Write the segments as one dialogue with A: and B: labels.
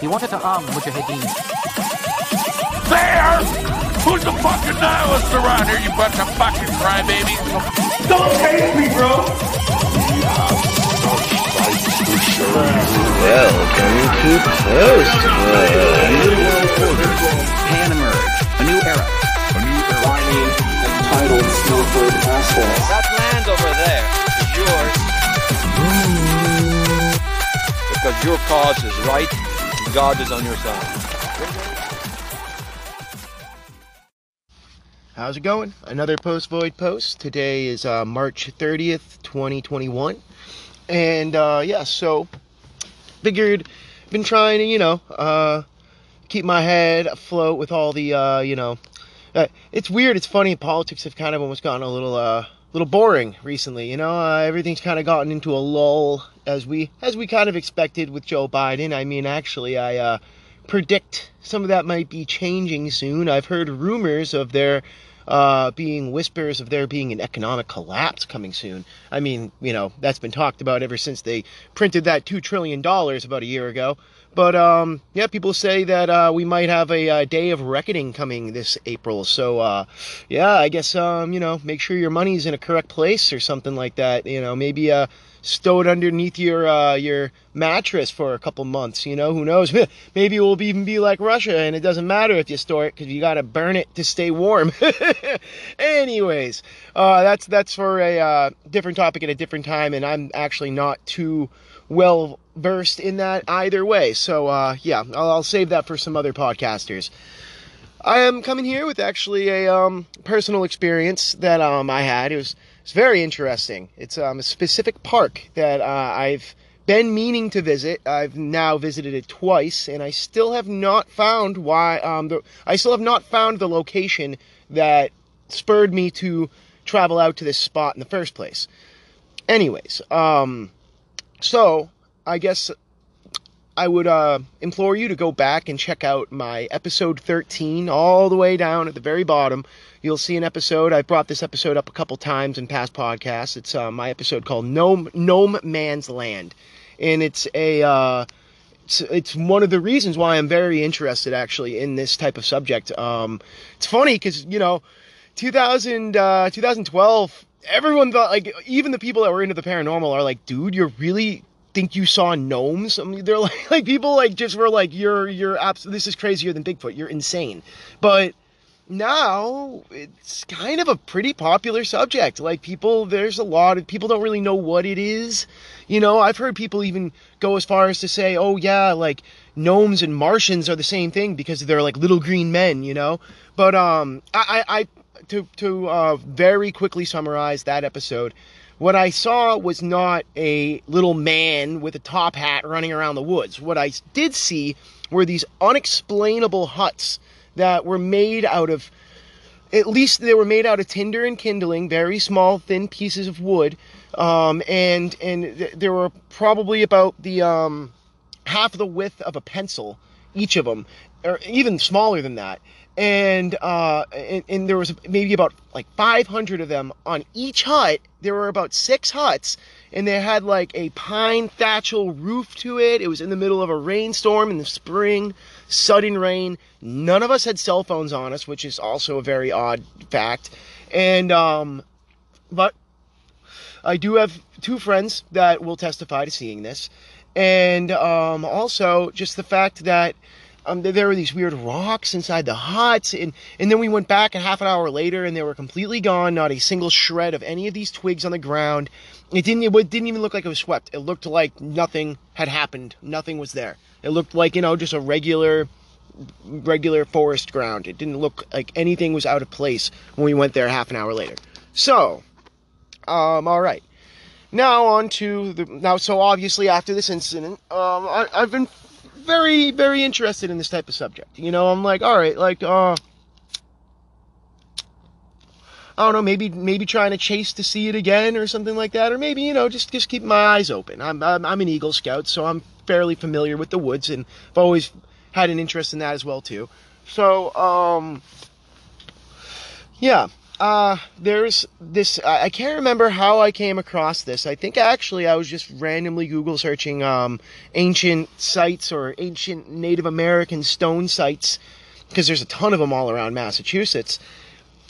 A: He wanted to arm Mujahideen.
B: There! Who's the fucking nihilist around here, you bunch of fucking crybabies?
C: Don't taste me, bro!
D: Welcome to Postwood.
A: Pan emerge. A new era. A new era.
E: Whiny, entitled, snowflake assholes.
F: That land over there is yours. Mm. Because your cause is right and God is on your side.
D: How's it going? Another Post Void post. Today is uh, March 30th, 2021. And uh, yeah, so figured, been trying to, you know, uh, keep my head afloat with all the, uh, you know, uh, it's weird, it's funny, politics have kind of almost gotten a little, uh, little boring recently, you know, uh, everything's kind of gotten into a lull as we, as we kind of expected with Joe Biden. I mean, actually, I, uh, predict some of that might be changing soon. I've heard rumors of there uh, being whispers of there being an economic collapse coming soon. I mean, you know, that's been talked about ever since they printed that $2 trillion about a year ago. But um, yeah, people say that uh, we might have a, uh day of reckoning coming this April. So uh, yeah, I guess um, you know, make sure your money's in a correct place or something like that. You know, maybe uh, stow it underneath your uh, your mattress for a couple months. You know, who knows? maybe it will even be like Russia, and it doesn't matter if you store it because you got to burn it to stay warm. Anyways, uh, that's that's for a uh, different topic at a different time, and I'm actually not too well versed in that either way. So uh, yeah, I'll, I'll save that for some other podcasters. I am coming here with actually a um, personal experience that um, I had. It was it's very interesting. It's um, a specific park that uh, I've been meaning to visit. I've now visited it twice, and I still have not found why. Um, the, I still have not found the location that spurred me to travel out to this spot in the first place. Anyways, um, so I guess I would uh, implore you to go back and check out my episode 13, all the way down at the very bottom. You'll see an episode. I've brought this episode up a couple times in past podcasts. It's uh, my episode called Gnome, Gnome Man's Land. And it's a. Uh, it's, it's one of the reasons why I'm very interested actually in this type of subject. Um, it's funny because, you know, 2000, uh, 2012, everyone thought, like, even the people that were into the paranormal are like, dude, you're really think you saw gnomes. I mean, they're like, like people like just were like, you're, you're abs- this is crazier than Bigfoot. You're insane. But now it's kind of a pretty popular subject. Like people, there's a lot of people don't really know what it is. You know, I've heard people even go as far as to say, oh yeah, like gnomes and Martians are the same thing because they're like little green men, you know? But, um, I, I, I to, to, uh, very quickly summarize that episode, what I saw was not a little man with a top hat running around the woods. What I did see were these unexplainable huts that were made out of, at least they were made out of tinder and kindling, very small, thin pieces of wood. Um, and and th- there were probably about the um, half the width of a pencil, each of them, or even smaller than that and uh and, and, there was maybe about like 500 of them on each hut. There were about six huts and they had like a pine thatchel roof to it. It was in the middle of a rainstorm in the spring sudden rain. None of us had cell phones on us which is also a very odd fact. And um but i do have two friends that will testify to seeing this. And um also just the fact that um, there were these weird rocks inside the huts, and, and then we went back a half an hour later, and they were completely gone. Not a single shred of any of these twigs on the ground. It didn't. It didn't even look like it was swept. It looked like nothing had happened. Nothing was there. It looked like you know just a regular, regular forest ground. It didn't look like anything was out of place when we went there half an hour later. So, um, all right. Now on to the now. So obviously after this incident, um, I, I've been very, very interested in this type of subject. You know, I'm like, all right, like, uh, I don't know, maybe, maybe trying to chase to see it again or something like that, or maybe, you know, just, just keep my eyes open. I'm, I'm, I'm an Eagle Scout, so I'm fairly familiar with the woods, and I've always had an interest in that as well too. So, um, yeah. Uh, there's this. I, can't remember how I came across this. I think actually I was just randomly Google searching um, ancient sites or ancient Native American stone sites because there's a ton of them all around Massachusetts.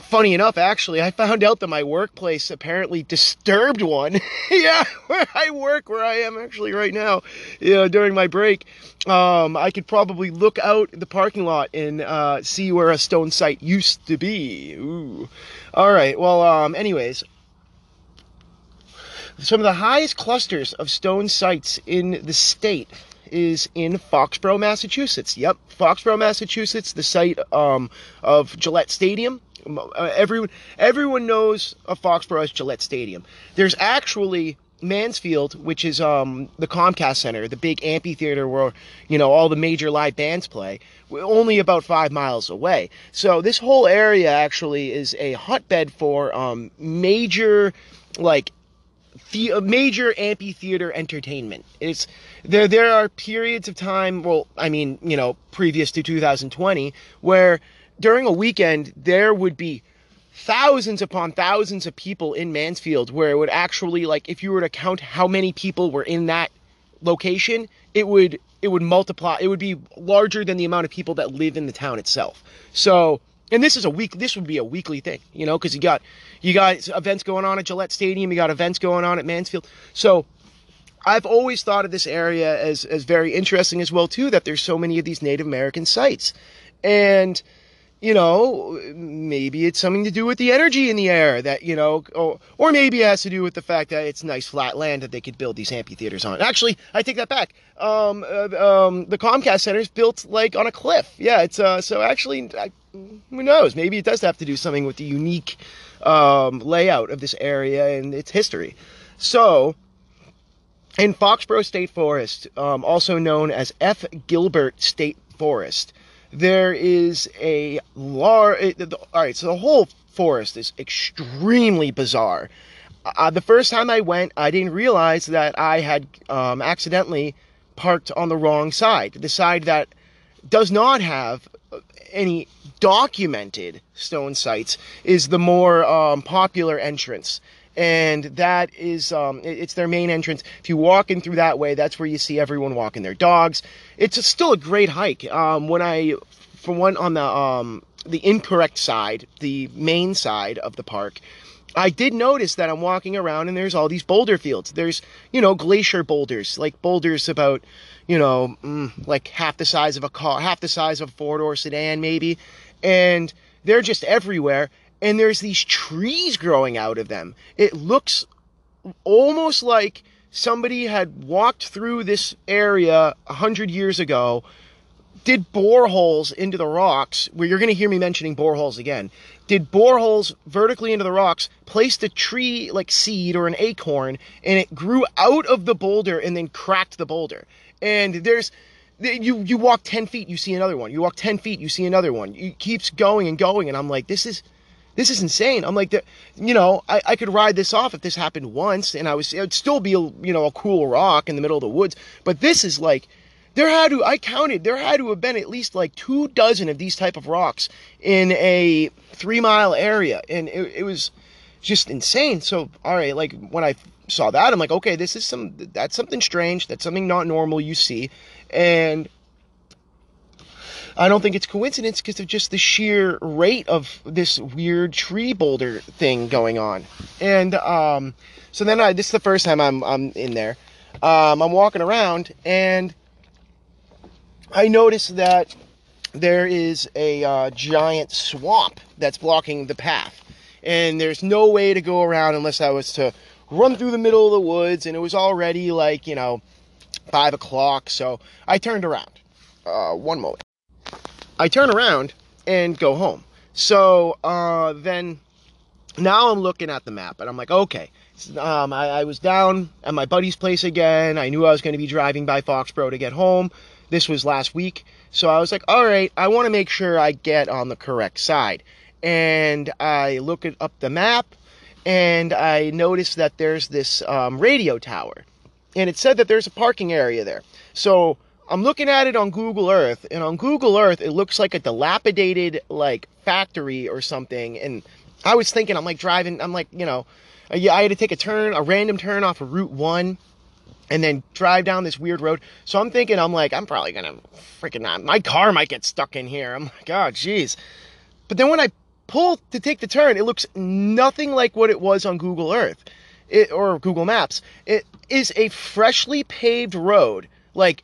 D: Funny enough, actually, I found out that my workplace apparently disturbed one. yeah, where I work, where I am actually right now, you know, during my break, um, I could probably look out the parking lot and uh, see where a stone site used to be. Ooh. All right. Well, um, anyways, some of the highest clusters of stone sites in the state is in Foxborough, Massachusetts. Yep, Foxborough, Massachusetts, the site um, of Gillette Stadium. Uh, everyone, everyone knows of Foxborough as Gillette Stadium. There's actually Mansfield, which is um, the Comcast Center, the big amphitheater where you know all the major live bands play, only about five miles away. So this whole area actually is a hotbed for um, major like the major amphitheater entertainment. It's there. There are periods of time. Well, I mean, you know, previous to 2020, where during a weekend there would be thousands upon thousands of people in Mansfield, where it would actually like if you were to count how many people were in that location, it would it would multiply. It would be larger than the amount of people that live in the town itself. So and this is a week this would be a weekly thing you know because you got you got events going on at gillette stadium you got events going on at mansfield so i've always thought of this area as as very interesting as well too that there's so many of these native american sites and you know maybe it's something to do with the energy in the air that you know or, or maybe it has to do with the fact that it's nice flat land that they could build these amphitheaters on actually i take that back um, uh, um, the comcast center is built like on a cliff yeah it's uh, so actually I, who knows? Maybe it does have to do something with the unique um, layout of this area and its history. So, in Foxborough State Forest, um, also known as F. Gilbert State Forest, there is a large. All right, so the whole forest is extremely bizarre. Uh, the first time I went, I didn't realize that I had um, accidentally parked on the wrong side, the side that does not have any documented stone sites is the more um, popular entrance and that is um, it's their main entrance if you walk in through that way that's where you see everyone walking their dogs it's still a great hike um, when i for one on the um, the incorrect side the main side of the park I did notice that I'm walking around and there's all these boulder fields. There's, you know, glacier boulders, like boulders about, you know, mm, like half the size of a car, half the size of a four door sedan, maybe. And they're just everywhere. And there's these trees growing out of them. It looks almost like somebody had walked through this area a hundred years ago did boreholes into the rocks, where you're going to hear me mentioning boreholes again, did boreholes vertically into the rocks, placed a tree like seed or an acorn, and it grew out of the boulder and then cracked the boulder. And there's, you you walk 10 feet, you see another one. You walk 10 feet, you see another one. It keeps going and going, and I'm like, this is, this is insane. I'm like, you know, I, I could ride this off if this happened once, and I was, it would still be, you know, a cool rock in the middle of the woods. But this is like, there had to, I counted, there had to have been at least like two dozen of these type of rocks in a three mile area. And it, it was just insane. So, all right, like when I saw that, I'm like, okay, this is some, that's something strange. That's something not normal you see. And I don't think it's coincidence because of just the sheer rate of this weird tree boulder thing going on. And um, so then I, this is the first time I'm, I'm in there. Um, I'm walking around and I notice that there is a uh, giant swamp that's blocking the path. And there's no way to go around unless I was to run through the middle of the woods. And it was already like, you know, five o'clock. So I turned around. Uh, one moment. I turn around and go home. So uh, then now I'm looking at the map and I'm like, okay. Um, I, I was down at my buddy's place again. I knew I was going to be driving by Foxborough to get home. This was last week. So I was like, all right, I want to make sure I get on the correct side. And I look up the map and I notice that there's this um, radio tower. And it said that there's a parking area there. So I'm looking at it on Google Earth, and on Google Earth, it looks like a dilapidated like factory or something. And I was thinking, I'm like driving, I'm like, you know, I had to take a turn, a random turn off of Route 1 and then drive down this weird road. So I'm thinking, I'm like, I'm probably gonna freaking not, my car might get stuck in here. I'm like, oh, jeez. But then when I pull to take the turn, it looks nothing like what it was on Google Earth it, or Google Maps. It is a freshly paved road, like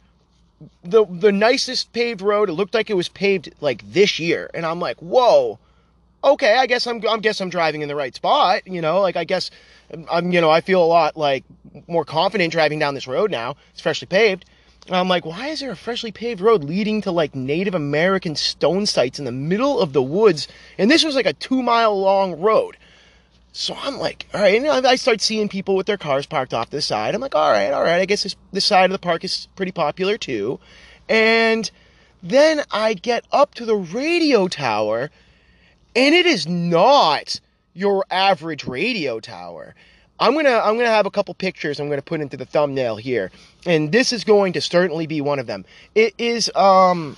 D: the the nicest paved road. It looked like it was paved like this year, and I'm like, whoa. Okay, I guess I'm I guess I'm driving in the right spot. You know, like I guess um, I'm you know I feel a lot like more confident driving down this road now. It's freshly paved. And I'm like, why is there a freshly paved road leading to like Native American stone sites in the middle of the woods? And this was like a two mile long road. So I'm like, all right, and I start seeing people with their cars parked off the side. I'm like, all right, all right, I guess this, this side of the park is pretty popular too. And then I get up to the radio tower, and it is not your average radio tower. I'm gonna I'm gonna have a couple pictures I'm gonna put into the thumbnail here, and this is going to certainly be one of them. It is um,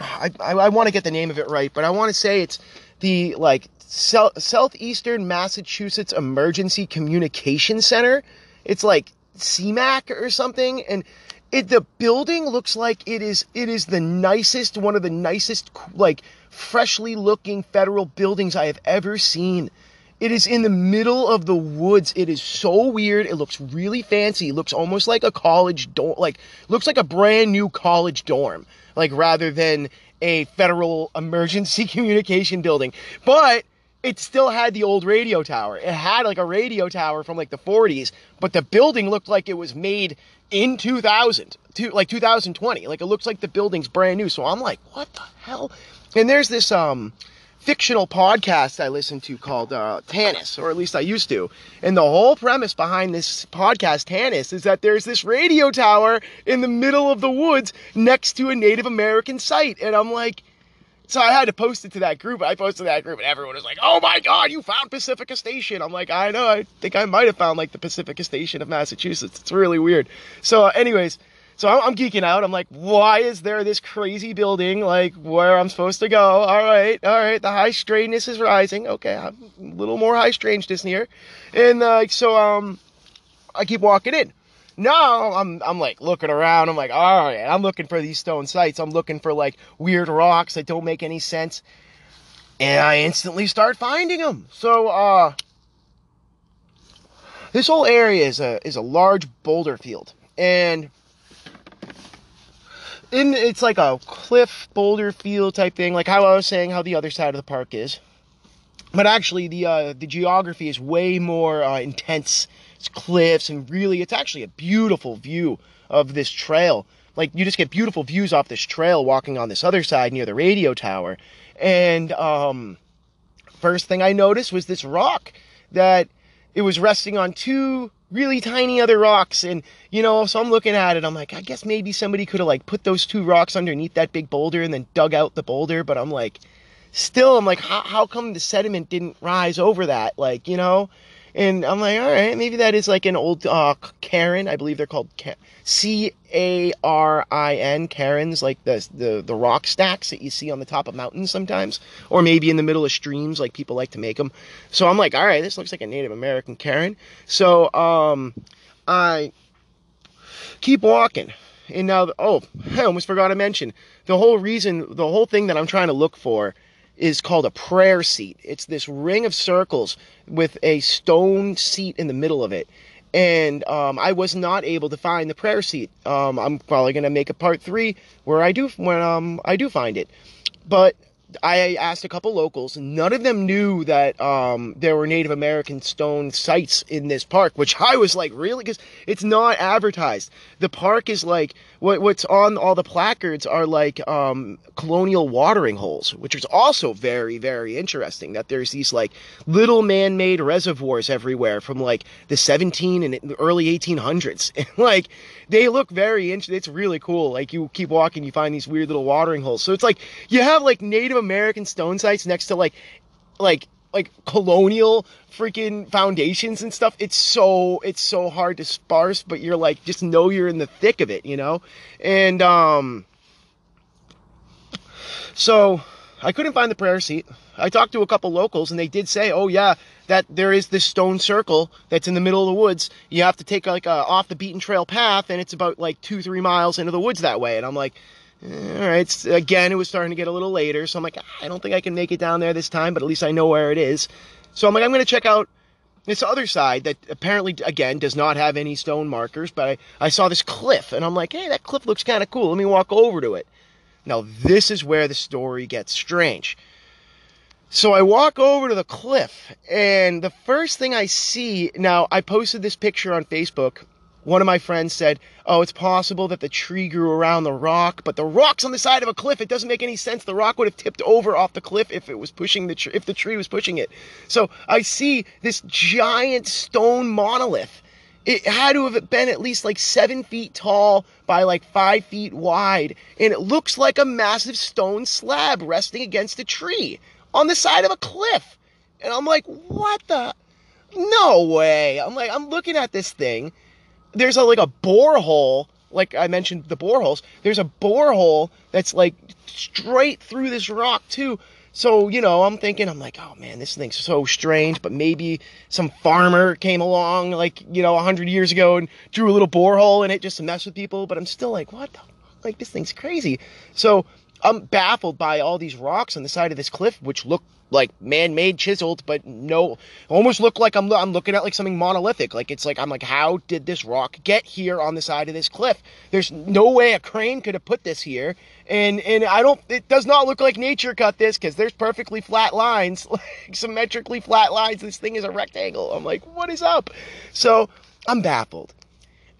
D: I I, I want to get the name of it right, but I want to say it's the like South, Southeastern Massachusetts Emergency Communication Center. It's like CMAC or something, and it the building looks like it is it is the nicest one of the nicest like freshly looking federal buildings I have ever seen. It is in the middle of the woods. It is so weird. It looks really fancy. It looks almost like a college dorm, like looks like a brand new college dorm, like rather than a federal emergency communication building. But it still had the old radio tower. It had like a radio tower from like the 40s, but the building looked like it was made in 2000, to like 2020. Like it looks like the building's brand new. So I'm like, what the hell? And there's this um fictional podcast I listen to called uh, Tanis, or at least I used to. And the whole premise behind this podcast, Tanis, is that there's this radio tower in the middle of the woods next to a Native American site. And I'm like, so I had to post it to that group. I posted that group, and everyone was like, "Oh my God, you found Pacifica Station!" I'm like, "I know. I think I might have found like the Pacifica Station of Massachusetts. It's really weird." So, anyways, so I'm, I'm, geeking out. I'm like, why is there this crazy building like where I'm supposed to go? All right, all right. The high strangeness is rising. Okay, I'm a little more high strangeness here, and uh, so um, I keep walking in. No, I'm I'm like looking around. I'm like, all right, I'm looking for these stone sites. I'm looking for like weird rocks that don't make any sense. And I instantly start finding them. So uh this whole area is a is a large boulder field. And in it's like a cliff boulder field type thing, like how I was saying how the other side of the park is. But actually the uh the geography is way more uh, intense. It's cliffs and really it's actually a beautiful view of this trail. Like you just get beautiful views off this trail walking on this other side near the radio tower. And um first thing i noticed was this rock that it was resting on two really tiny other rocks and you know so i'm looking at it i'm like i guess maybe somebody could have like put those two rocks underneath that big boulder and then dug out the boulder but i'm like still i'm like how, how come the sediment didn't rise over that? Like you know and I'm like, all right, maybe that is like an old uh, Cairn. I believe they're called C A R I N cairns, like the, the the rock stacks that you see on the top of mountains sometimes, or maybe in the middle of streams, like people like to make them. So I'm like, all right, this looks like a Native American cairn. So um, I keep walking. And now, oh, I almost forgot to mention the whole reason, the whole thing that I'm trying to look for is called a prayer seat. It's this ring of circles with a stone seat in the middle of it. And um, I was not able to find the prayer seat. Um, I'm probably gonna make a part three where I do when um, I do find it. But I asked a couple locals. None of them knew that um, there were Native American stone sites in this park, which I was like, really? Because it's not advertised. The park is like what, what's on all the placards are like um, colonial watering holes, which is also very, very interesting. That there's these like little man-made reservoirs everywhere from like the 17 and early 1800s, and like they look very interesting. It's really cool. Like you keep walking, you find these weird little watering holes. So it's like you have like Native American stone sites next to like like like colonial freaking foundations and stuff. It's so it's so hard to sparse, but you're like just know you're in the thick of it, you know? And um so I couldn't find the prayer seat. I talked to a couple locals and they did say, "Oh yeah, that there is this stone circle that's in the middle of the woods. You have to take like a off the beaten trail path and it's about like 2-3 miles into the woods that way." And I'm like, Eh, "All right, again, it was starting to get a little later, so I'm like, ah, I don't think I can make it down there this time, but at least I know where it is." So I'm like, I'm going to check out this other side that apparently again does not have any stone markers, but I, I saw this cliff and I'm like, "Hey, that cliff looks kind of cool. Let me walk over to it." Now, this is where the story gets strange. So I walk over to the cliff, and the first thing I see now, I posted this picture on Facebook. One of my friends said, Oh, it's possible that the tree grew around the rock, but the rock's on the side of a cliff. It doesn't make any sense. The rock would have tipped over off the cliff if it was pushing the if the tree was pushing it. So I see this giant stone monolith it had to have been at least like seven feet tall by like five feet wide, and it looks like a massive stone slab resting against a tree on the side of a cliff. And I'm like, what the? No way. I'm like, I'm looking at this thing. There's a like a borehole, like I mentioned the boreholes. There's a borehole that's like straight through this rock too. So, you know, I'm thinking, I'm like, oh man, this thing's so strange, but maybe some farmer came along, like, you know, 100 years ago and drew a little borehole in it just to mess with people. But I'm still like, what the? Like, this thing's crazy. So I'm baffled by all these rocks on the side of this cliff, which look like man-made chiseled but no almost look like I'm, I'm looking at like something monolithic. Like it's like i'm like how did this rock get here on the side of this cliff? There's no way a crane could have put this here. And and i don't it does not look like nature cut this because there's perfectly flat lines like symmetrically flat lines. This thing is a rectangle. I'm like what is up? So i'm baffled.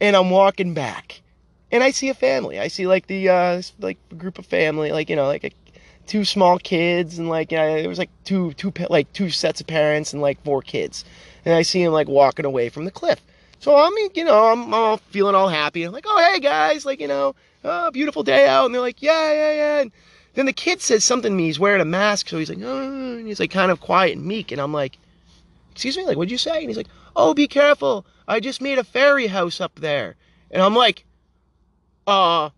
D: And i'm walking back. And i see a family. I see like the uh like group of family like you know like a two small kids and like yeah, it was like two two like two sets of parents and like four kids, and I see him like walking away from the cliff. So I'm you know I'm all feeling all happy. I'm like oh hey guys like you know oh beautiful day out and they're like yeah yeah yeah. And then the kid says something to me. He's wearing a mask, so he's like oh and he's like kind of quiet and meek, and I'm like excuse me like what'd you say? And he's like oh be careful I just made a fairy house up there, and I'm like uh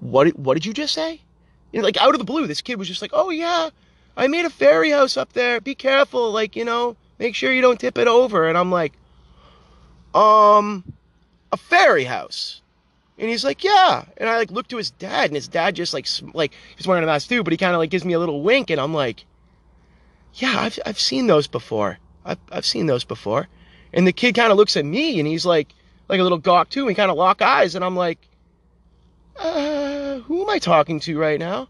D: what what did you just say? Like out of the blue, this kid was just like, "Oh yeah, I made a fairy house up there. Be careful, like you know, make sure you don't tip it over." And I'm like, "Um, a fairy house." And he's like, "Yeah." And I like look to his dad, and his dad just like like he's wearing a mask too, but he kind of like gives me a little wink, and I'm like, "Yeah, I've I've seen those before. I've I've seen those before." And the kid kind of looks at me, and he's like like a little gawk too, and kind of lock eyes, and I'm like uh, who am I talking to right now?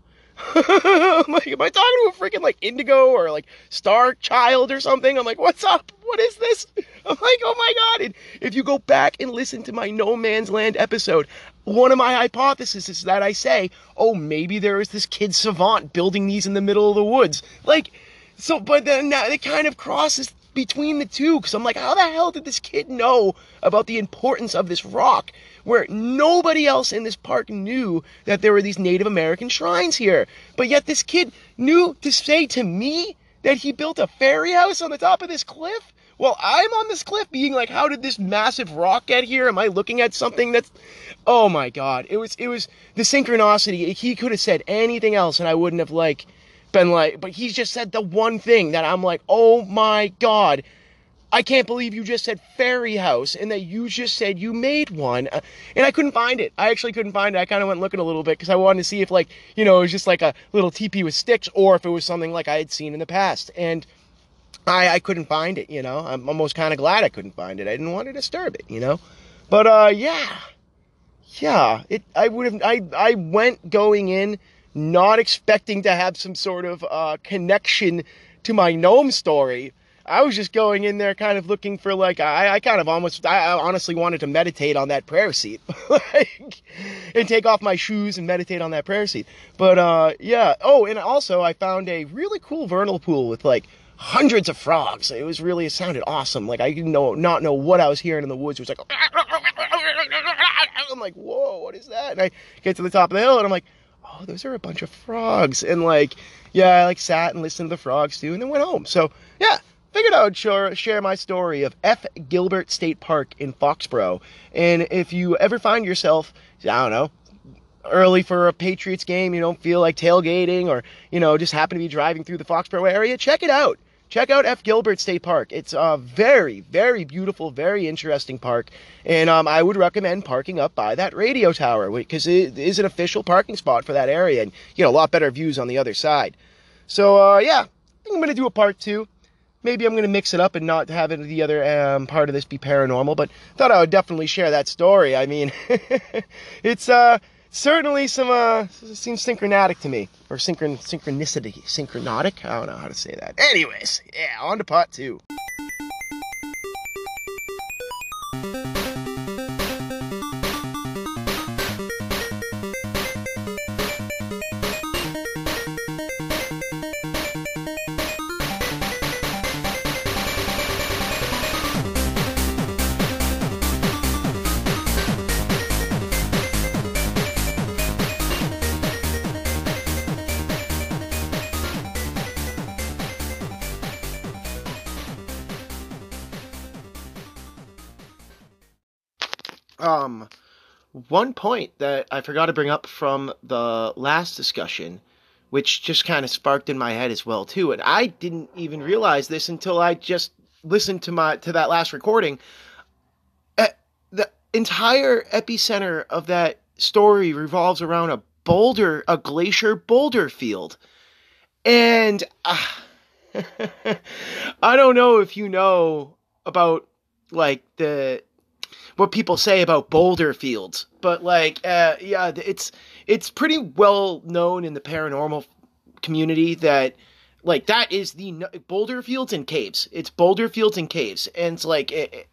D: I'm like, am I talking to a freaking like Indigo or like Star Child or something? I'm like, what's up? What is this? I'm like, oh my god! And if you go back and listen to my No Man's Land episode, one of my hypotheses is that I say, oh, maybe there is this kid savant building these in the middle of the woods. Like, so, but then now it kind of crosses between the two because I'm like, how the hell did this kid know about the importance of this rock where nobody else in this park knew that there were these Native American shrines here? But yet this kid knew to say to me that he built a fairy house on the top of this cliff? Well, I'm on this cliff being like, how did this massive rock get here? Am I looking at something that's oh my god. It was it was the synchronicity. He could have said anything else and I wouldn't have like been like, but he's just said the one thing that I'm like, oh my god, I can't believe you just said fairy house and that you just said you made one. Uh, and I couldn't find it. I actually couldn't find it. I kind of went looking a little bit because I wanted to see if, like, you know, it was just like a little teepee with sticks or if it was something like I had seen in the past. And I, I couldn't find it, you know. I'm almost kind of glad I couldn't find it. I didn't want to disturb it, you know. But, uh, yeah. Yeah. It, I would have, I, I went going in not expecting to have some sort of uh, connection to my gnome story. I was just going in there kind of looking for like I, I kind of almost I honestly wanted to meditate on that prayer seat like, and take off my shoes and meditate on that prayer seat. But uh yeah, oh and also I found a really cool vernal pool with like hundreds of frogs. It was really it sounded awesome. Like I didn't know not know what I was hearing in the woods. It was like I'm like, "Whoa, what is that?" And I get to the top of the hill and I'm like, oh, those are a bunch of frogs. And like, yeah, I like sat and listened to the frogs too, and then went home. So yeah, figured I would share, share my story of F. Gilbert State Park in Foxborough. And if you ever find yourself, I don't know, early for a Patriots game, you don't feel like tailgating or, you know, just happen to be driving through the Foxborough area, check it out. Check out F. Gilbert State Park. It's a very, very beautiful, very interesting park. And um, I would recommend parking up by that radio tower because it is an official parking spot for that area and you know, a lot better views on the other side. So, uh, yeah, I think I'm going to do a part two maybe I'm going to mix it up and not have it, the other um, part of this be paranormal, but thought I would definitely share that story. I mean, it's uh, certainly some, uh, seems synchronatic to me, or synchron, synchronicity, synchronotic? I don't know how to say that. Anyways, yeah, on to part two. One point that I forgot to bring up from the last discussion, which just kind of sparked in my head as well too, and I didn't even realize this until I just listened to my to that last recording. The entire epicenter of that story revolves around a boulder, a glacier boulder field, and uh, I don't know if you know about like the what people say about boulder fields, but like, uh, yeah, it's it's pretty well known in the paranormal community that like that is the boulder fields and caves. It's boulder fields and caves, and it's like it,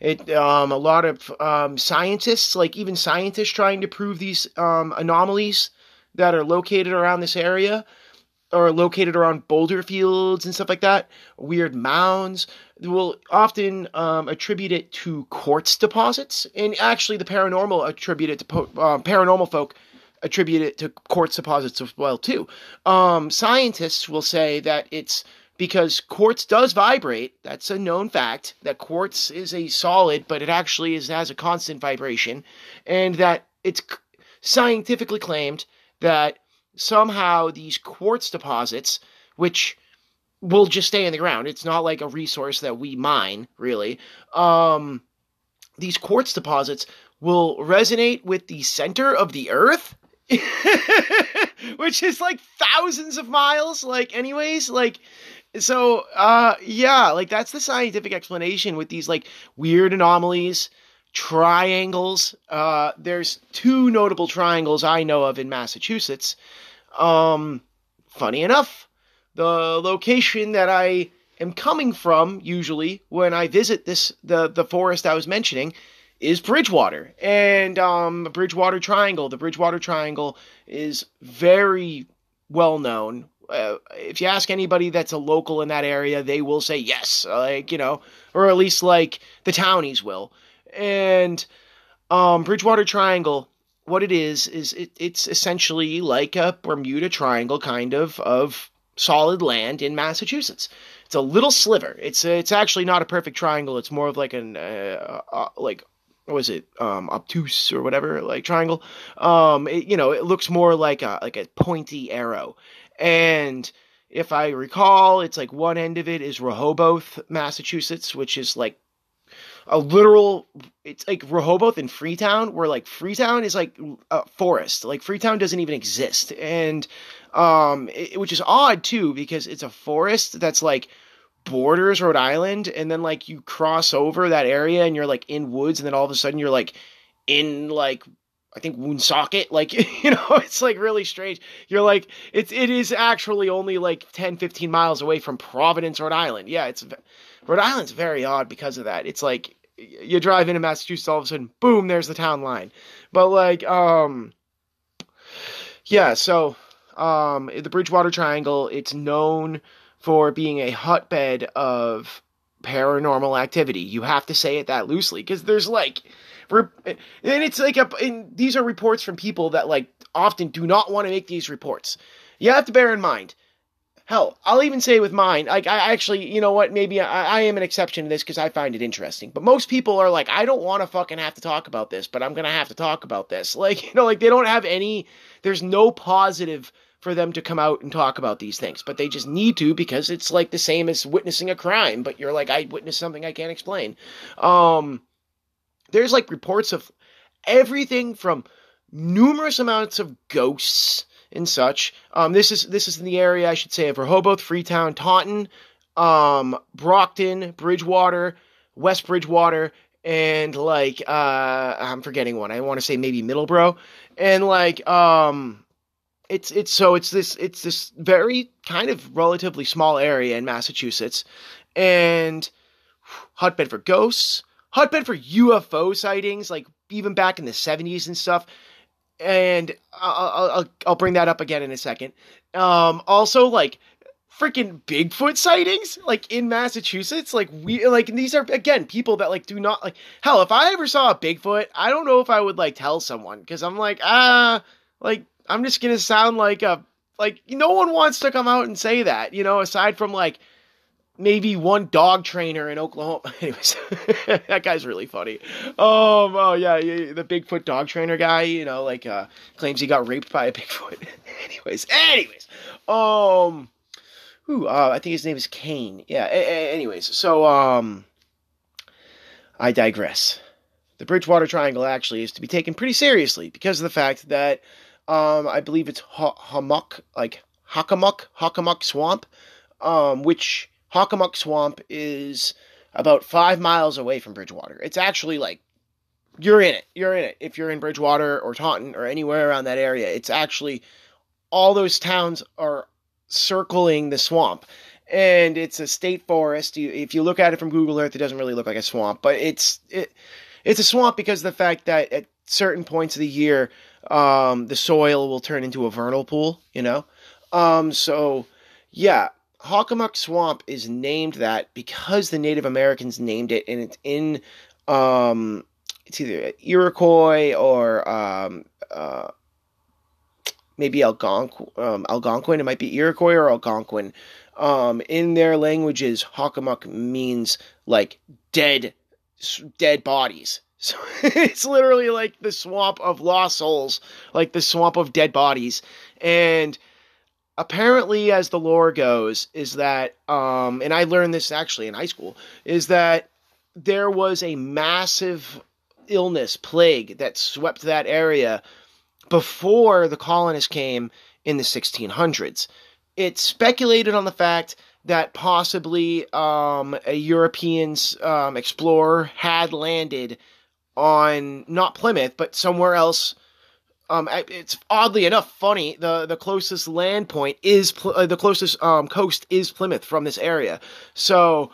D: it um a lot of um scientists, like even scientists, trying to prove these um anomalies that are located around this area or located around boulder fields and stuff like that, weird mounds, will often um, attribute it to quartz deposits. And actually, the paranormal attribute it to po- um, paranormal folk attribute it to quartz deposits as well too. Um, scientists will say that it's because quartz does vibrate. That's a known fact. That quartz is a solid, but it actually is has a constant vibration, and that it's scientifically claimed that somehow these quartz deposits, which will just stay in the ground, it's not like a resource that we mine, really. Um, these quartz deposits will resonate with the center of the earth. which is like thousands of miles like anyways like so uh yeah like that's the scientific explanation with these like weird anomalies triangles. Uh, there's two notable triangles I know of in Massachusetts. Um, funny enough, the location that I am coming from usually when I visit this the the forest I was mentioning is Bridgewater and um, Bridgewater Triangle. The Bridgewater Triangle is very well known. Uh, if you ask anybody that's a local in that area, they will say yes, like you know, or at least like the townies will. And um, Bridgewater Triangle, what it is is it, it's essentially like a Bermuda Triangle kind of of solid land in Massachusetts. It's a little sliver. It's it's actually not a perfect triangle. It's more of like an uh, uh, like what was it um obtuse or whatever like triangle. Um, it, you know, it looks more like a like a pointy arrow, and if I recall, it's like one end of it is Rehoboth, Massachusetts, which is like a literal it's like Rehoboth and Freetown where like Freetown is like a forest like Freetown doesn't even exist and um it, which is odd too because it's a forest that's like borders Rhode Island and then like you cross over that area and you're like in woods and then all of a sudden you're like in like I think Woonsocket, like you know, it's like really strange. You're like it's it is actually only like 10 15 miles away from Providence, Rhode Island. Yeah, it's Rhode Island's very odd because of that. It's like you drive into Massachusetts, all of a sudden, boom, there's the town line. But like, um, yeah, so um, the Bridgewater Triangle, it's known for being a hotbed of paranormal activity. You have to say it that loosely because there's like, and it's like a, and these are reports from people that like often do not want to make these reports. You have to bear in mind hell, I'll even say with mine, like I actually, you know what, maybe I, I am an exception to this because I find it interesting. But most people are like, I don't want to fucking have to talk about this, but I'm gonna have to talk about this. Like, you know, like they don't have any. There's no positive for them to come out and talk about these things, but they just need to because it's like the same as witnessing a crime. But you're like, I witnessed something I can't explain. Um, there's like reports of everything from numerous amounts of ghosts and such. Um, this is this is in the area I should say of Rehoboth, Freetown, Taunton, um, Brockton, Bridgewater, West Bridgewater, and like uh, I'm forgetting one. I want to say maybe Middleborough, and like um, it's it's so it's this it's this very kind of relatively small area in Massachusetts, and hotbed for ghosts, hotbed for UFO sightings, like even back in the 70s and stuff. And I'll, I'll, I'll bring that up again in a second. Um, also, like, freaking Bigfoot sightings, like in Massachusetts. Like, we, like, these are, again, people that, like, do not, like, hell, if I ever saw a Bigfoot, I don't know if I would, like, tell someone, because I'm like, ah, like, I'm just gonna sound like a, like, no one wants to come out and say that, you know, aside from, like, maybe one dog trainer in Oklahoma. Anyways, that guy's really funny. Um, oh yeah, yeah, the Bigfoot dog trainer guy, you know, like uh, claims he got raped by a Bigfoot. anyways, anyways, um, who? Uh, I think his name is Kane. Yeah. A- a- anyways, so um, I digress. The Bridgewater Triangle actually is to be taken pretty seriously because of the fact that um, I believe it's ha- Hammock, like Hockomock, Hockomock Swamp, um, which Hockomock Swamp is about five miles away from Bridgewater. It's actually like you're in it. You're in it. If you're in Bridgewater or Taunton or anywhere around that area, it's actually all those towns are circling the swamp. And it's a state forest. You, if you look at it from Google Earth, it doesn't really look like a swamp, but it's it, it's a swamp because of the fact that at certain points of the year, um, the soil will turn into a vernal pool. You know, um, so yeah, Hockomock Swamp is named that because the Native Americans named it, and it's in um, it's either Iroquois or um, uh, maybe Algonquin. Um, Algonquin. It might be Iroquois or Algonquin. Um, in their languages, Hockomock means like dead, dead bodies. So it's literally like the swamp of lost souls, like the swamp of dead bodies, and apparently as the lore goes is that um and i learned this actually in high school is that there was a massive illness plague that swept that area before the colonists came in the 1600s it's speculated on the fact that possibly um, a European um, explorer had landed on not Plymouth, but somewhere else um, it's oddly enough funny. the The closest land point is uh, the closest um, coast is Plymouth from this area. So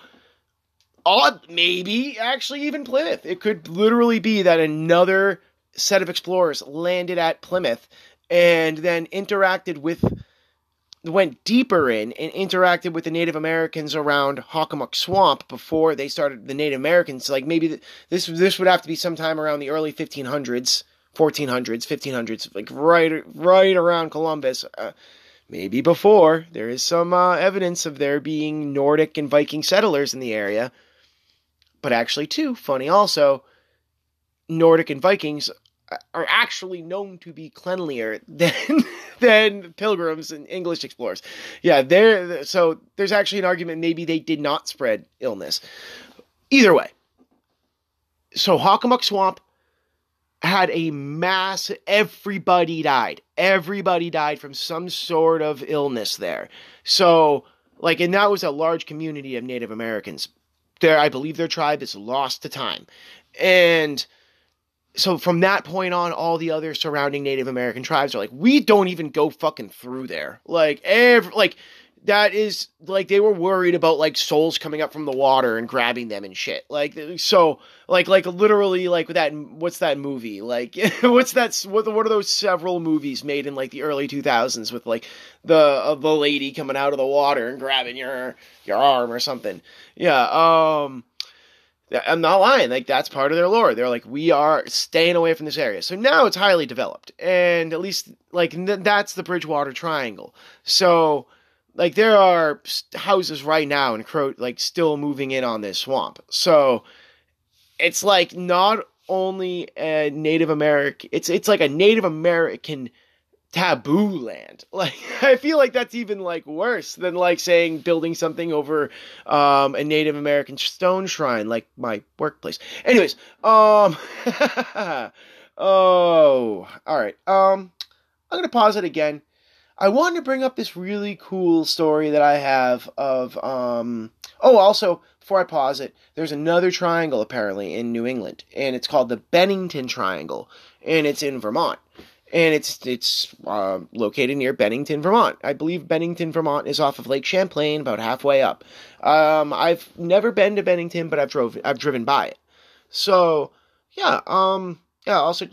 D: odd, maybe actually even Plymouth. It could literally be that another set of explorers landed at Plymouth and then interacted with went deeper in and interacted with the Native Americans around Hockomock Swamp before they started the Native Americans. Like maybe this this would have to be sometime around the early 1500s 1400s, 1500s, like right right around Columbus. Uh, maybe before there is some uh, evidence of there being Nordic and Viking settlers in the area. But actually, too funny also, Nordic and Vikings are actually known to be cleanlier than than pilgrims and English explorers. Yeah, there. So there's actually an argument maybe they did not spread illness. Either way, so Hockomock Swamp had a mass everybody died. Everybody died from some sort of illness there. So like and that was a large community of native americans. There i believe their tribe is lost to time. And so from that point on all the other surrounding native american tribes are like we don't even go fucking through there. Like every like that is like they were worried about like souls coming up from the water and grabbing them and shit. Like so, like like literally like that. What's that movie? Like what's that? What what are those several movies made in like the early two thousands with like the uh, the lady coming out of the water and grabbing your your arm or something? Yeah. Um. I'm not lying. Like that's part of their lore. They're like, we are staying away from this area. So now it's highly developed, and at least like that's the Bridgewater Triangle. So like there are houses right now and crow like still moving in on this swamp. So it's like not only a Native American, it's it's like a Native American taboo land. Like I feel like that's even like worse than like saying building something over um a Native American stone shrine like my workplace. Anyways, um oh, all right. Um I'm to pause it again. I wanted to bring up this really cool story that I have of um oh also before I pause it, there's another triangle apparently in New England and it's called the Bennington Triangle and it's in Vermont and it's it's uh, located near Bennington, Vermont. I believe Bennington, Vermont is off of Lake Champlain, about halfway up. Um, I've never been to Bennington, but I've drove I've driven by it. So yeah, um, yeah. Also,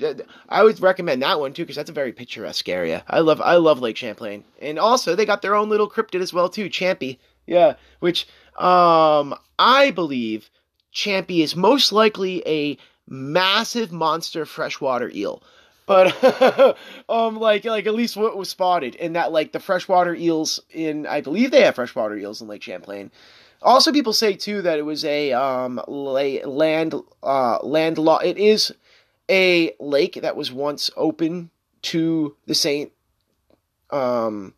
D: I would recommend that one too because that's a very picturesque area. I love I love Lake Champlain, and also they got their own little cryptid as well too, Champy. Yeah, which um I believe Champy is most likely a massive monster freshwater eel but um like like at least what was spotted and that like the freshwater eels in i believe they have freshwater eels in lake champlain also people say too that it was a um la- land uh land law it is a lake that was once open to the saint um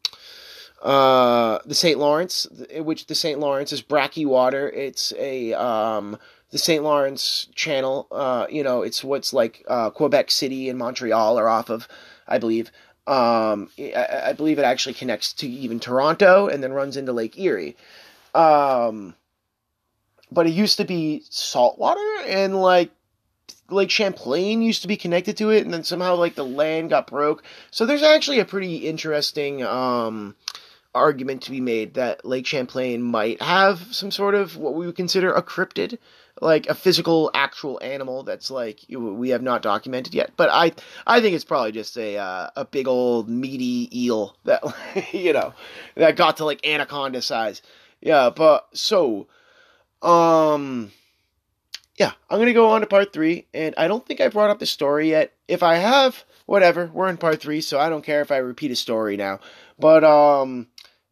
D: uh the st lawrence which the st lawrence is bracky water it's a um the St. Lawrence Channel. Uh, you know, it's what's like uh, Quebec City and Montreal are off of, I believe. Um, I, I believe it actually connects to even Toronto and then runs into Lake Erie. Um, but it used to be saltwater and like Lake Champlain used to be connected to it, and then somehow like the land got broke. So there's actually a pretty interesting um, argument to be made that Lake Champlain might have some sort of what we would consider a cryptid like a physical actual animal that's like we have not documented yet but i i think it's probably just a uh, a big old meaty eel that you know that got to like anaconda size yeah but so um yeah i'm gonna go on to part three and i don't think i brought up the story yet if i have whatever we're in part three so i don't care if i repeat a story now but um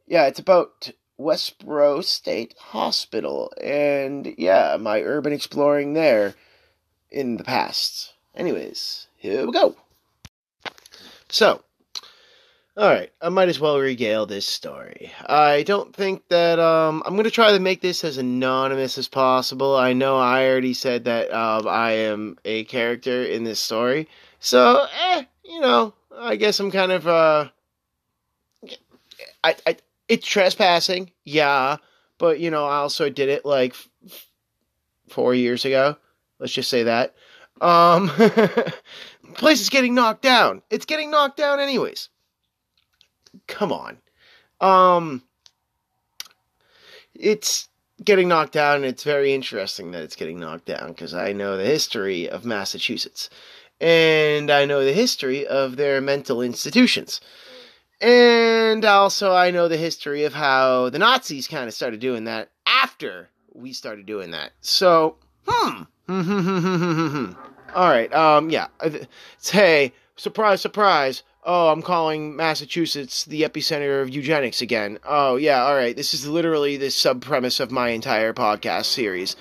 D: yeah it's about Westboro State Hospital, and yeah, my urban exploring there in the past. Anyways, here we go. So, alright, I might as well regale this story. I don't think that, um, I'm gonna try to make this as anonymous as possible. I know I already said that, um, I am a character in this story, so, eh, you know, I guess I'm kind of, uh, I, I, it's trespassing, yeah, but you know, I also did it like f- four years ago. Let's just say that. Um, place is getting knocked down. It's getting knocked down, anyways. Come on. Um, it's getting knocked down, and it's very interesting that it's getting knocked down because I know the history of Massachusetts, and I know the history of their mental institutions. And also, I know the history of how the Nazis kind of started doing that after we started doing that. So, hmm. All right. Um. Yeah. It's, hey, surprise, surprise. Oh, I'm calling Massachusetts the epicenter of eugenics again. Oh, yeah. All right. This is literally the sub premise of my entire podcast series.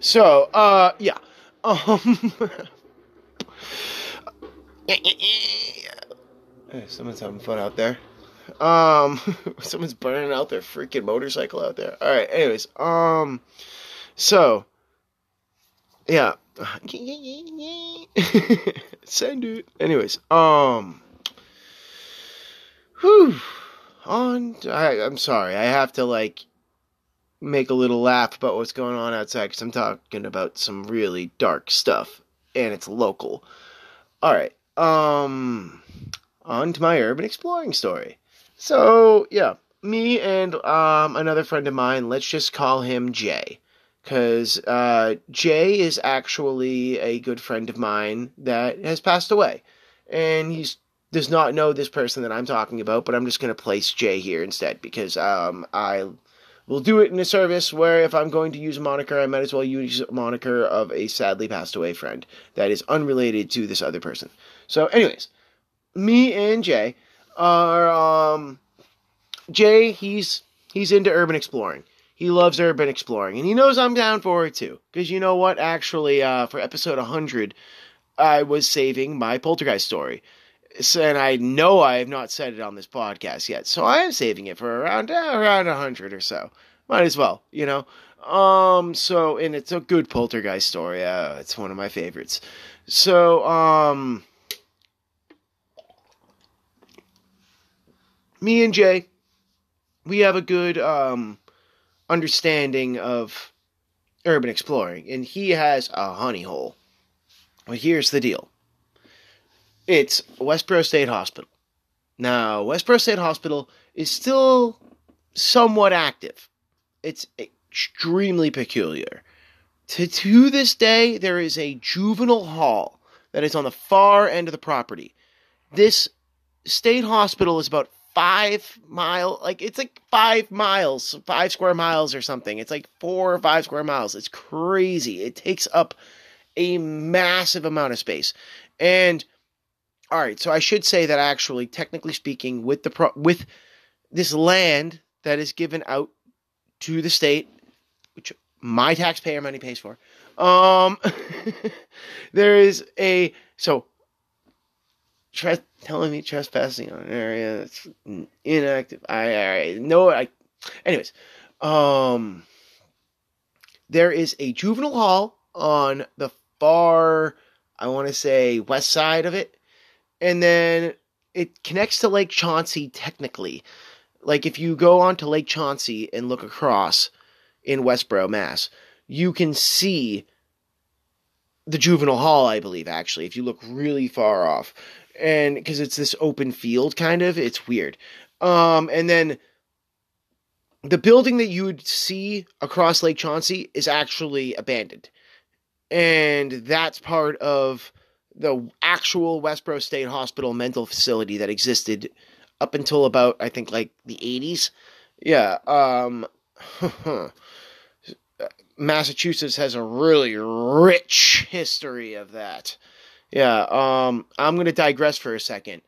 D: So, uh, yeah. Um. Hey, someone's having fun out there. Um, someone's burning out their freaking motorcycle out there. All right. Anyways, um, so yeah, send it. Anyways, um, whew. On. I, I'm sorry. I have to like make a little laugh about what's going on outside because I'm talking about some really dark stuff and it's local. All right. Um on to my urban exploring story. So, yeah, me and um, another friend of mine, let's just call him Jay. Because uh, Jay is actually a good friend of mine that has passed away. And he's does not know this person that I'm talking about, but I'm just going to place Jay here instead because um, I will do it in a service where if I'm going to use a moniker, I might as well use a moniker of a sadly passed away friend that is unrelated to this other person. So, anyways, me and Jay are um Jay, he's he's into urban exploring. He loves urban exploring, and he knows I'm down for it too. Because you know what? Actually, uh, for episode 100, I was saving my poltergeist story. And I know I have not said it on this podcast yet, so I am saving it for around uh, around 100 or so. Might as well, you know. Um, so and it's a good poltergeist story. Uh, it's one of my favorites. So, um, me and Jay, we have a good um understanding of urban exploring, and he has a honey hole. Well, here's the deal. It's Westboro State Hospital. Now, Westboro State Hospital is still somewhat active. It's extremely peculiar. To, to this day, there is a juvenile hall that is on the far end of the property. This state hospital is about five mile, like it's like five miles, five square miles or something. It's like four or five square miles. It's crazy. It takes up a massive amount of space. And all right, so I should say that actually, technically speaking, with the pro- with this land that is given out to the state, which my taxpayer money pays for, um, there is a so tre- telling me trespassing on an area that's inactive. I, know I. Anyways, um, there is a juvenile hall on the far, I want to say west side of it, and then it connects to Lake Chauncy technically. Like if you go onto Lake Chauncy and look across in Westboro, Mass, you can see the juvenile hall, I believe, actually, if you look really far off. And because it's this open field, kind of, it's weird. Um, and then the building that you would see across Lake Chauncy is actually abandoned. And that's part of the actual Westboro State Hospital mental facility that existed up until about, I think, like the 80s. Yeah. Um, Massachusetts has a really rich history of that. Yeah, um, I'm going to digress for a second.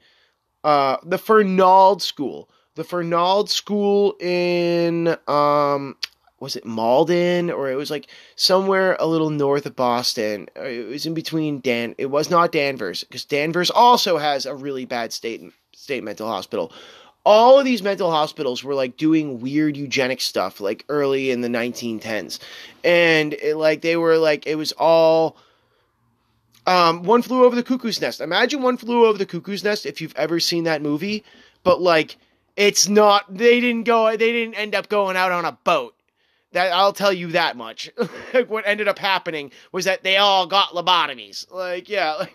D: Uh, the Fernald School. The Fernald School in, um, was it Malden? Or it was like somewhere a little north of Boston. Uh, It was in between Dan. It was not Danvers, because Danvers also has a really bad state, state mental hospital all of these mental hospitals were like doing weird eugenic stuff like early in the 1910s and it, like they were like it was all um one flew over the cuckoo's nest imagine one flew over the cuckoo's nest if you've ever seen that movie but like it's not they didn't go they didn't end up going out on a boat that I'll tell you that much. like what ended up happening was that they all got lobotomies. Like, yeah, like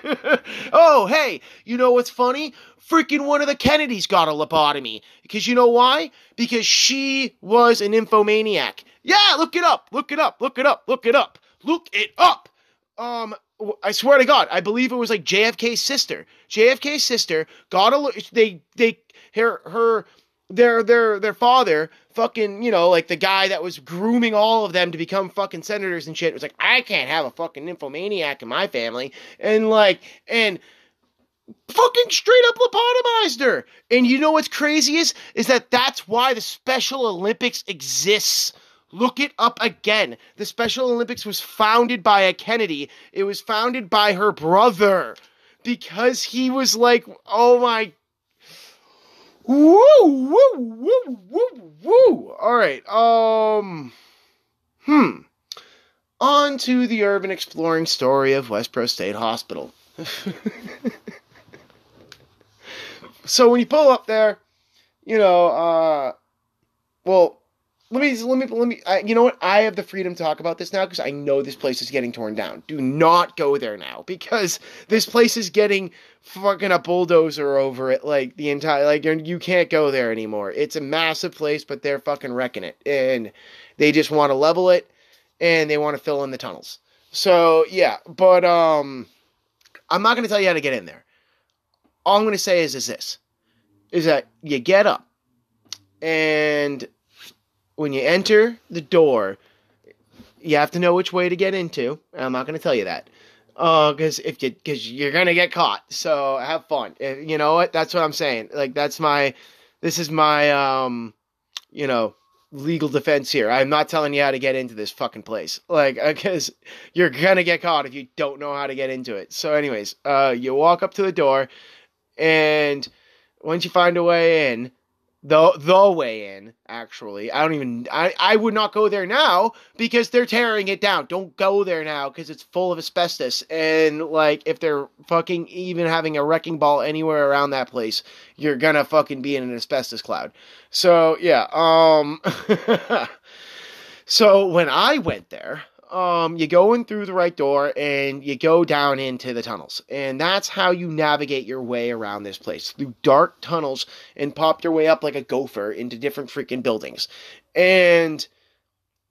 D: oh, hey, you know what's funny? Freaking one of the Kennedys got a lobotomy. Because you know why? Because she was an nymphomaniac. Yeah, look it up. Look it up. Look it up. Look it up. Look it up. Um, I swear to God, I believe it was like JFK's sister. JFK's sister got a. They they her her their their their father fucking you know like the guy that was grooming all of them to become fucking senators and shit was like I can't have a fucking nymphomaniac in my family and like and fucking straight up lobotomized her and you know what's crazy is is that that's why the Special Olympics exists. Look it up again. The Special Olympics was founded by a Kennedy. It was founded by her brother because he was like, oh my Woo, woo, woo, woo, woo. All right. Um, hmm. On to the urban exploring story of Westboro State Hospital. so when you pull up there, you know, uh, well, let me, let me, let me, I, you know what? I have the freedom to talk about this now because I know this place is getting torn down. Do not go there now because this place is getting fucking a bulldozer over it. Like the entire, like you can't go there anymore. It's a massive place, but they're fucking wrecking it, and they just want to level it, and they want to fill in the tunnels. So yeah, but um, I'm not gonna tell you how to get in there. All I'm gonna say is is this, is that you get up, and when you enter the door, you have to know which way to get into. I'm not going to tell you that, because if you because you're gonna get caught. So have fun. Uh, You know what? That's what I'm saying. Like that's my, this is my um, you know, legal defense here. I'm not telling you how to get into this fucking place. Like, because you're gonna get caught if you don't know how to get into it. So, anyways, uh, you walk up to the door, and once you find a way in, the the way in, actually, I don't even. I I would not go there now because they're tearing it down. Don't go there now because it's full of asbestos. And like, if they're fucking even having a wrecking ball anywhere around that place, you're gonna fucking be in an asbestos cloud. So yeah, um so when I went there, um you go in through the right door and you go down into the tunnels. And that's how you navigate your way around this place. Through dark tunnels and pop your way up like a gopher into different freaking buildings. And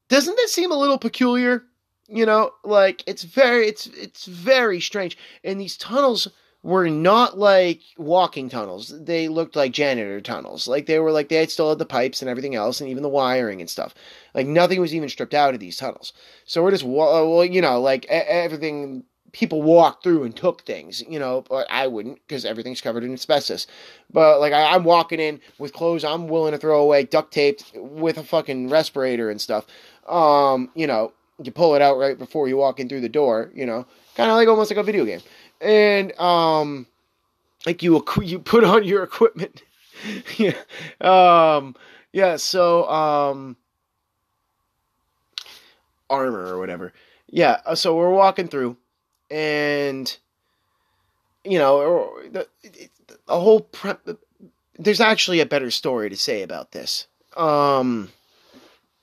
D: doesn't that seem a little peculiar? You know, like it's very it's it's very strange. And these tunnels were not like walking tunnels. They looked like janitor tunnels. Like they were like they had still had the pipes and everything else, and even the wiring and stuff. Like nothing was even stripped out of these tunnels. So we're just well, you know, like everything. People walked through and took things, you know, but I wouldn't because everything's covered in asbestos. But like I, I'm walking in with clothes I'm willing to throw away, duct taped with a fucking respirator and stuff. Um, you know, you pull it out right before you walk in through the door. You know, kind of like almost like a video game and um like you you put on your equipment. Yeah. Um yeah so um armor or whatever. Yeah uh, so we're walking through and you know the, the whole pre- there's actually a better story to say about this. Um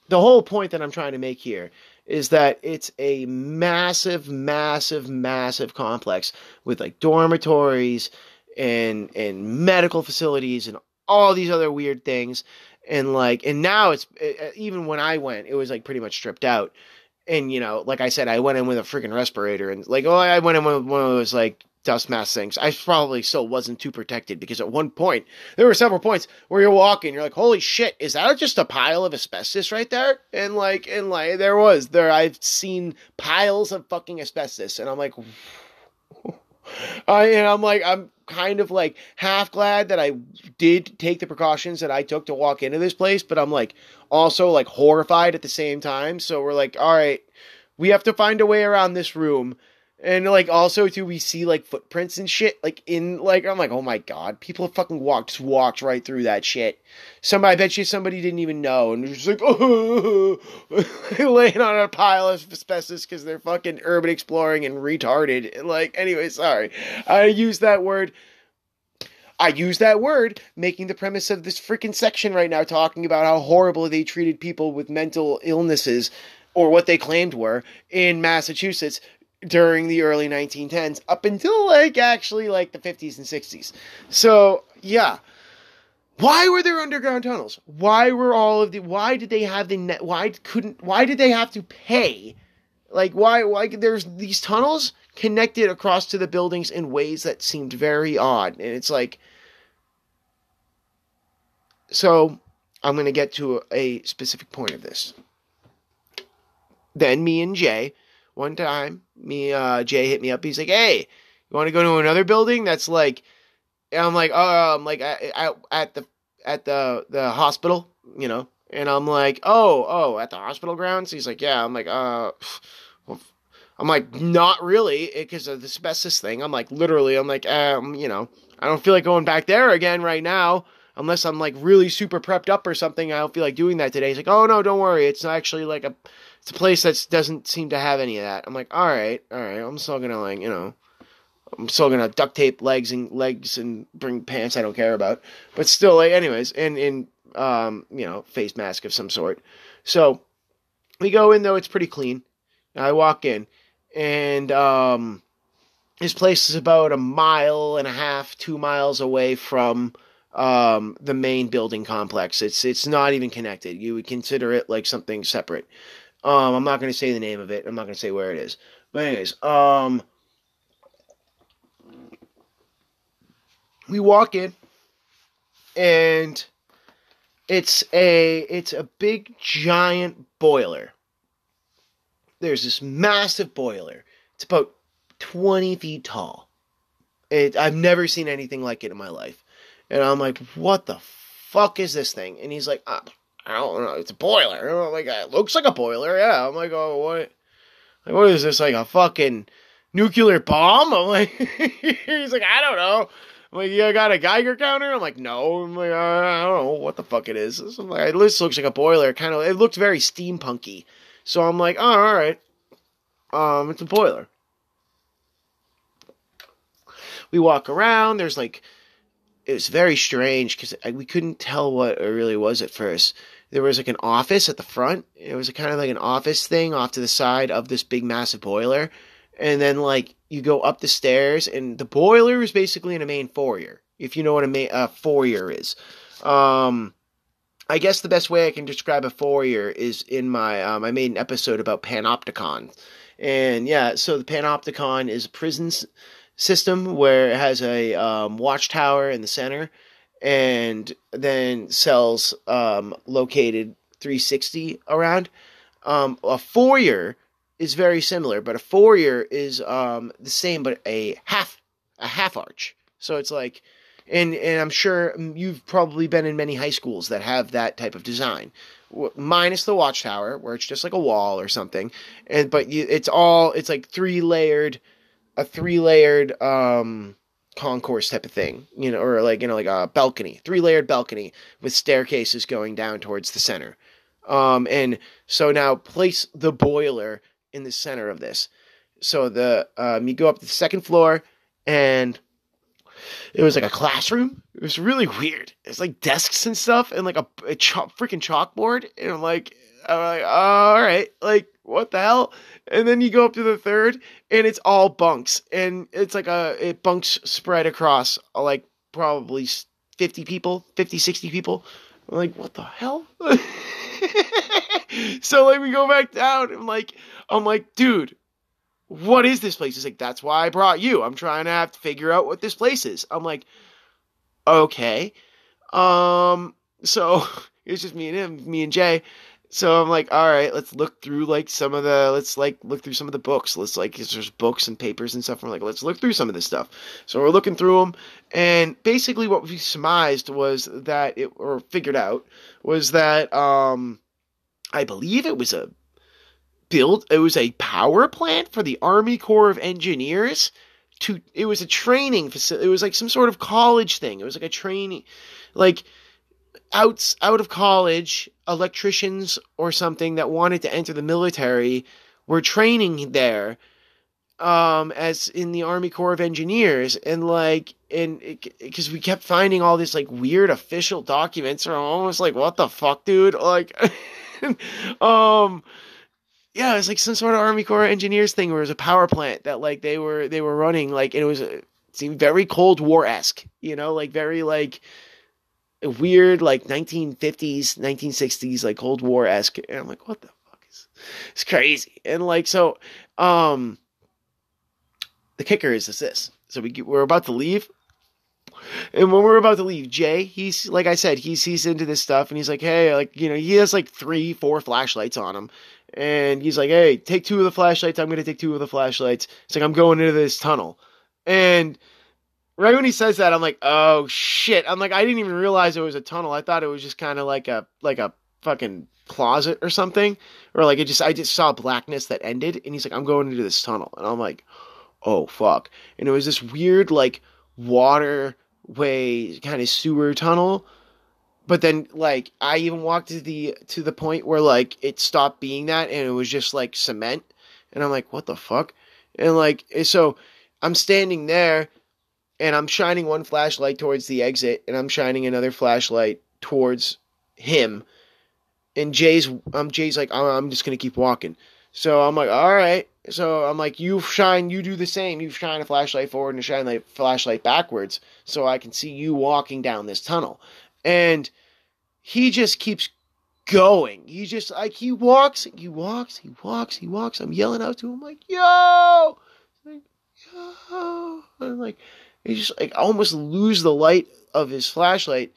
D: the whole point that i'm trying to make here is that it's a massive, massive, massive complex with like dormitories and and medical facilities and all these other weird things. And like, and now it's even when I went, it was like pretty much stripped out. And you know, like I said, I went in with a freaking respirator and like, oh, I went in with one of those like dust mask things. I probably still wasn't too protected because at one point there were several points where you're walking, you're like, holy shit, is that just a pile of asbestos right there? And like, and like, there was there. I've seen piles of fucking asbestos, and I'm like, I and I'm like, I'm kind of like half glad that I did take the precautions that I took to walk into this place, but I'm like also like horrified at the same time. So we're like, all right, we have to find a way around this room. And like also too, we see like footprints and shit. Like in like I'm like, oh my god, people have fucking walked just walked right through that shit. Somebody, I bet you somebody didn't even know, and they're just like, oh, laying on a pile of asbestos because they're fucking urban exploring and retarded. Like, anyway, sorry, I use that word. I use that word, making the premise of this freaking section right now, talking about how horrible they treated people with mental illnesses, or what they claimed were, in Massachusetts during the early 1910s up until like actually like the 50s and 60s. So, yeah. Why were there underground tunnels? Why were all of the why did they have the net why couldn't why did they have to pay? Like why why there's these tunnels connected across to the buildings in ways that seemed very odd. And it's like so I'm going to get to a, a specific point of this. Then me and Jay one time, me uh Jay hit me up. He's like, "Hey, you want to go to another building that's like?" And I'm like, "Oh, I'm like at, at the at the the hospital, you know." And I'm like, "Oh, oh, at the hospital grounds." He's like, "Yeah." I'm like, "Uh." I'm like, not really, because of the asbestos thing. I'm like, literally, I'm like, um, you know, I don't feel like going back there again right now, unless I'm like really super prepped up or something. I don't feel like doing that today. He's like, oh no, don't worry, it's not actually like a, it's a place that doesn't seem to have any of that. I'm like, all right, all right, I'm still gonna like, you know, I'm still gonna duct tape legs and legs and bring pants I don't care about, but still, like, anyways, and in um, you know, face mask of some sort. So we go in though; it's pretty clean. I walk in, and um, this place is about a mile and a half, two miles away from um, the main building complex. It's it's not even connected. You would consider it like something separate. Um, I'm not going to say the name of it. I'm not going to say where it is. But anyways, um, we walk in, and it's a it's a big giant boiler. There's this massive boiler. It's about 20 feet tall. It, I've never seen anything like it in my life. And I'm like, what the fuck is this thing? And he's like, uh, I don't know. It's a boiler. I'm like, it looks like a boiler. Yeah. I'm like, oh, what? Like, what is this? Like a fucking nuclear bomb? I'm like, he's like, I don't know. I'm like, you got a Geiger counter? I'm like, no. I'm like, I don't know what the fuck it is. I'm like, this looks like a boiler. Kind of, it looked very steampunky. So I'm like, oh, all right. Um, it's a boiler. We walk around. There's like, it was very strange because we couldn't tell what it really was at first. There was like an office at the front. It was kind of like an office thing off to the side of this big massive boiler. And then like you go up the stairs and the boiler is basically in a main foyer. If you know what a main foyer is. Um, I guess the best way I can describe a foyer is in my um, I made an episode about Panopticon, and yeah, so the Panopticon is a prison s- system where it has a um, watchtower in the center, and then cells um, located 360 around. Um, a foyer is very similar, but a foyer is um, the same, but a half a half arch. So it's like and and I'm sure you've probably been in many high schools that have that type of design, w- minus the watchtower where it's just like a wall or something, and but you, it's all it's like three layered, a three layered um concourse type of thing, you know, or like you know like a balcony, three layered balcony with staircases going down towards the center, um and so now place the boiler in the center of this, so the um you go up to the second floor and it was like a classroom. It was really weird. It's like desks and stuff, and like a, a chalk, freaking chalkboard. And I'm like, I'm like, all right, like what the hell? And then you go up to the third, and it's all bunks, and it's like a it bunks spread across like probably 50 people, 50, 60 people. I'm like, what the hell? so like we go back down. I'm like, I'm like, dude, what is this place? He's like, that's why I brought you. I'm trying to have to figure out what this place is. I'm like, okay. Um, so it's just me and him, me and Jay. So I'm like, all right, let's look through like some of the, let's like look through some of the books. Let's like, there's books and papers and stuff. We're like, let's look through some of this stuff. So we're looking through them, and basically what we surmised was that it, or figured out, was that um, I believe it was a built it was a power plant for the army corps of engineers to it was a training facility it was like some sort of college thing it was like a training like out out of college electricians or something that wanted to enter the military were training there um as in the army corps of engineers. And like and because we kept finding all this like weird official documents or almost like what the fuck dude? Like um yeah, it was like some sort of Army Corps of engineers thing where it was a power plant that like they were they were running like it was it seemed very Cold War esque, you know, like very like weird like 1950s, 1960s like Cold War esque. And I'm like, what the fuck is it's crazy. And like so, um, the kicker is this. So we we're about to leave. And when we're about to leave, Jay, he's like I said, he's he's into this stuff, and he's like, hey, like you know, he has like three, four flashlights on him, and he's like, "Hey, take two of the flashlights. I'm gonna take two of the flashlights." It's like I'm going into this tunnel, and right when he says that, I'm like, "Oh shit!" I'm like, I didn't even realize it was a tunnel. I thought it was just kind of like a like a fucking closet or something, or like it just I just saw blackness that ended, and he's like, "I'm going into this tunnel," and I'm like, "Oh fuck!" And it was this weird like waterway kind of sewer tunnel but then like I even walked to the to the point where like it stopped being that and it was just like cement and I'm like what the fuck and like so I'm standing there and I'm shining one flashlight towards the exit and I'm shining another flashlight towards him and Jay's um Jay's like oh, I'm just gonna keep walking so I'm like all right so I'm like you shine you do the same you shine a flashlight forward and shine a flashlight backwards so I can see you walking down this tunnel and he just keeps going. He just like he walks, he walks, he walks, he walks. I'm yelling out to him like, "Yo!" Like, "Yo!" And like he just like almost lose the light of his flashlight.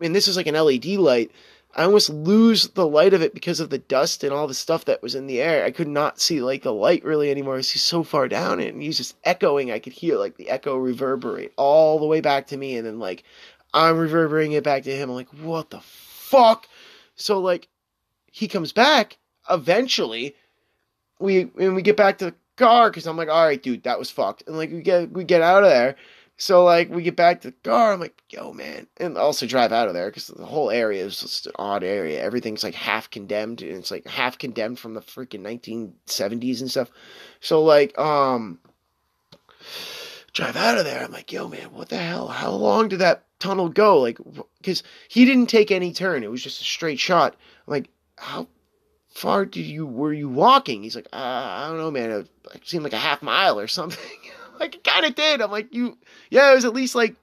D: And this is like an LED light. I almost lose the light of it because of the dust and all the stuff that was in the air. I could not see like the light really anymore. He's so far down and he's just echoing. I could hear like the echo reverberate all the way back to me and then like I'm reverberating it back to him. I'm like, what the fuck? So like he comes back eventually. We and we get back to the car because I'm like, all right, dude, that was fucked. And like we get we get out of there. So like we get back to the car. I'm like, yo, man, and also drive out of there because the whole area is just an odd area. Everything's like half condemned, and it's like half condemned from the freaking 1970s and stuff. So like, um, drive out of there. I'm like, yo, man, what the hell? How long did that tunnel go? Like, because he didn't take any turn. It was just a straight shot. I'm like, how far did you were you walking? He's like, uh, I don't know, man. It, it seemed like a half mile or something. like it kind of did. I'm like, you, yeah, it was at least like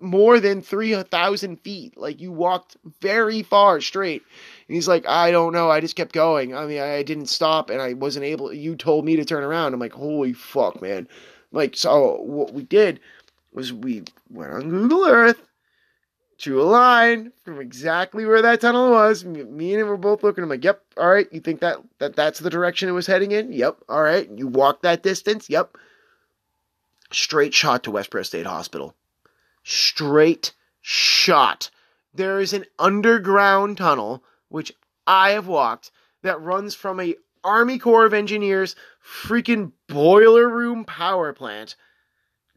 D: more than three thousand feet. Like you walked very far straight. And he's like, I don't know. I just kept going. I mean, I didn't stop, and I wasn't able. You told me to turn around. I'm like, holy fuck, man. Like, so what we did was we went on Google Earth, drew a line from exactly where that tunnel was. Me and him were both looking. I'm like, yep, all right. You think that, that that's the direction it was heading in? Yep, all right. You walked that distance? Yep. Straight shot to Westboro State Hospital. Straight shot. There is an underground tunnel, which I have walked, that runs from a Army Corps of Engineers freaking boiler room power plant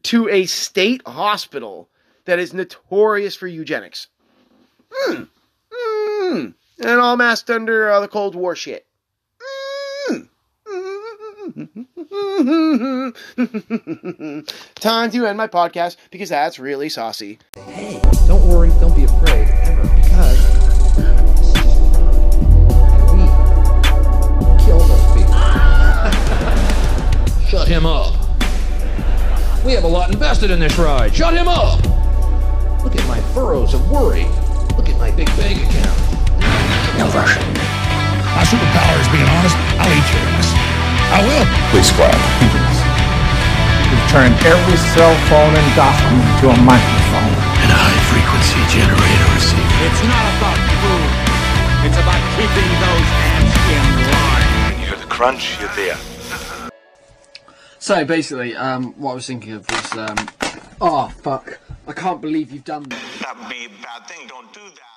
D: to a state hospital that is notorious for eugenics. Mm. Mm. And all masked under uh, the Cold War shit. Mm. Time to end my podcast because that's really saucy.
A: Hey, don't worry, don't be afraid, ever, because this is fun. And we kill those people.
G: Shut him up. We have a lot invested in this ride. Shut him up. Look at my furrows of worry. Look at my big bank account.
H: No Russian. My superpower is being honest. I'll eat your ass. I will.
E: Please quiet.
I: We've turned every cell phone and document into a microphone.
H: And a high frequency generator receiver.
J: It's not about food. It's about keeping those ants in line.
K: You hear the crunch, you're there.
L: So basically, um, what I was thinking of was, um, oh fuck, I can't believe you've done that.
K: That would be a bad thing. Don't do that.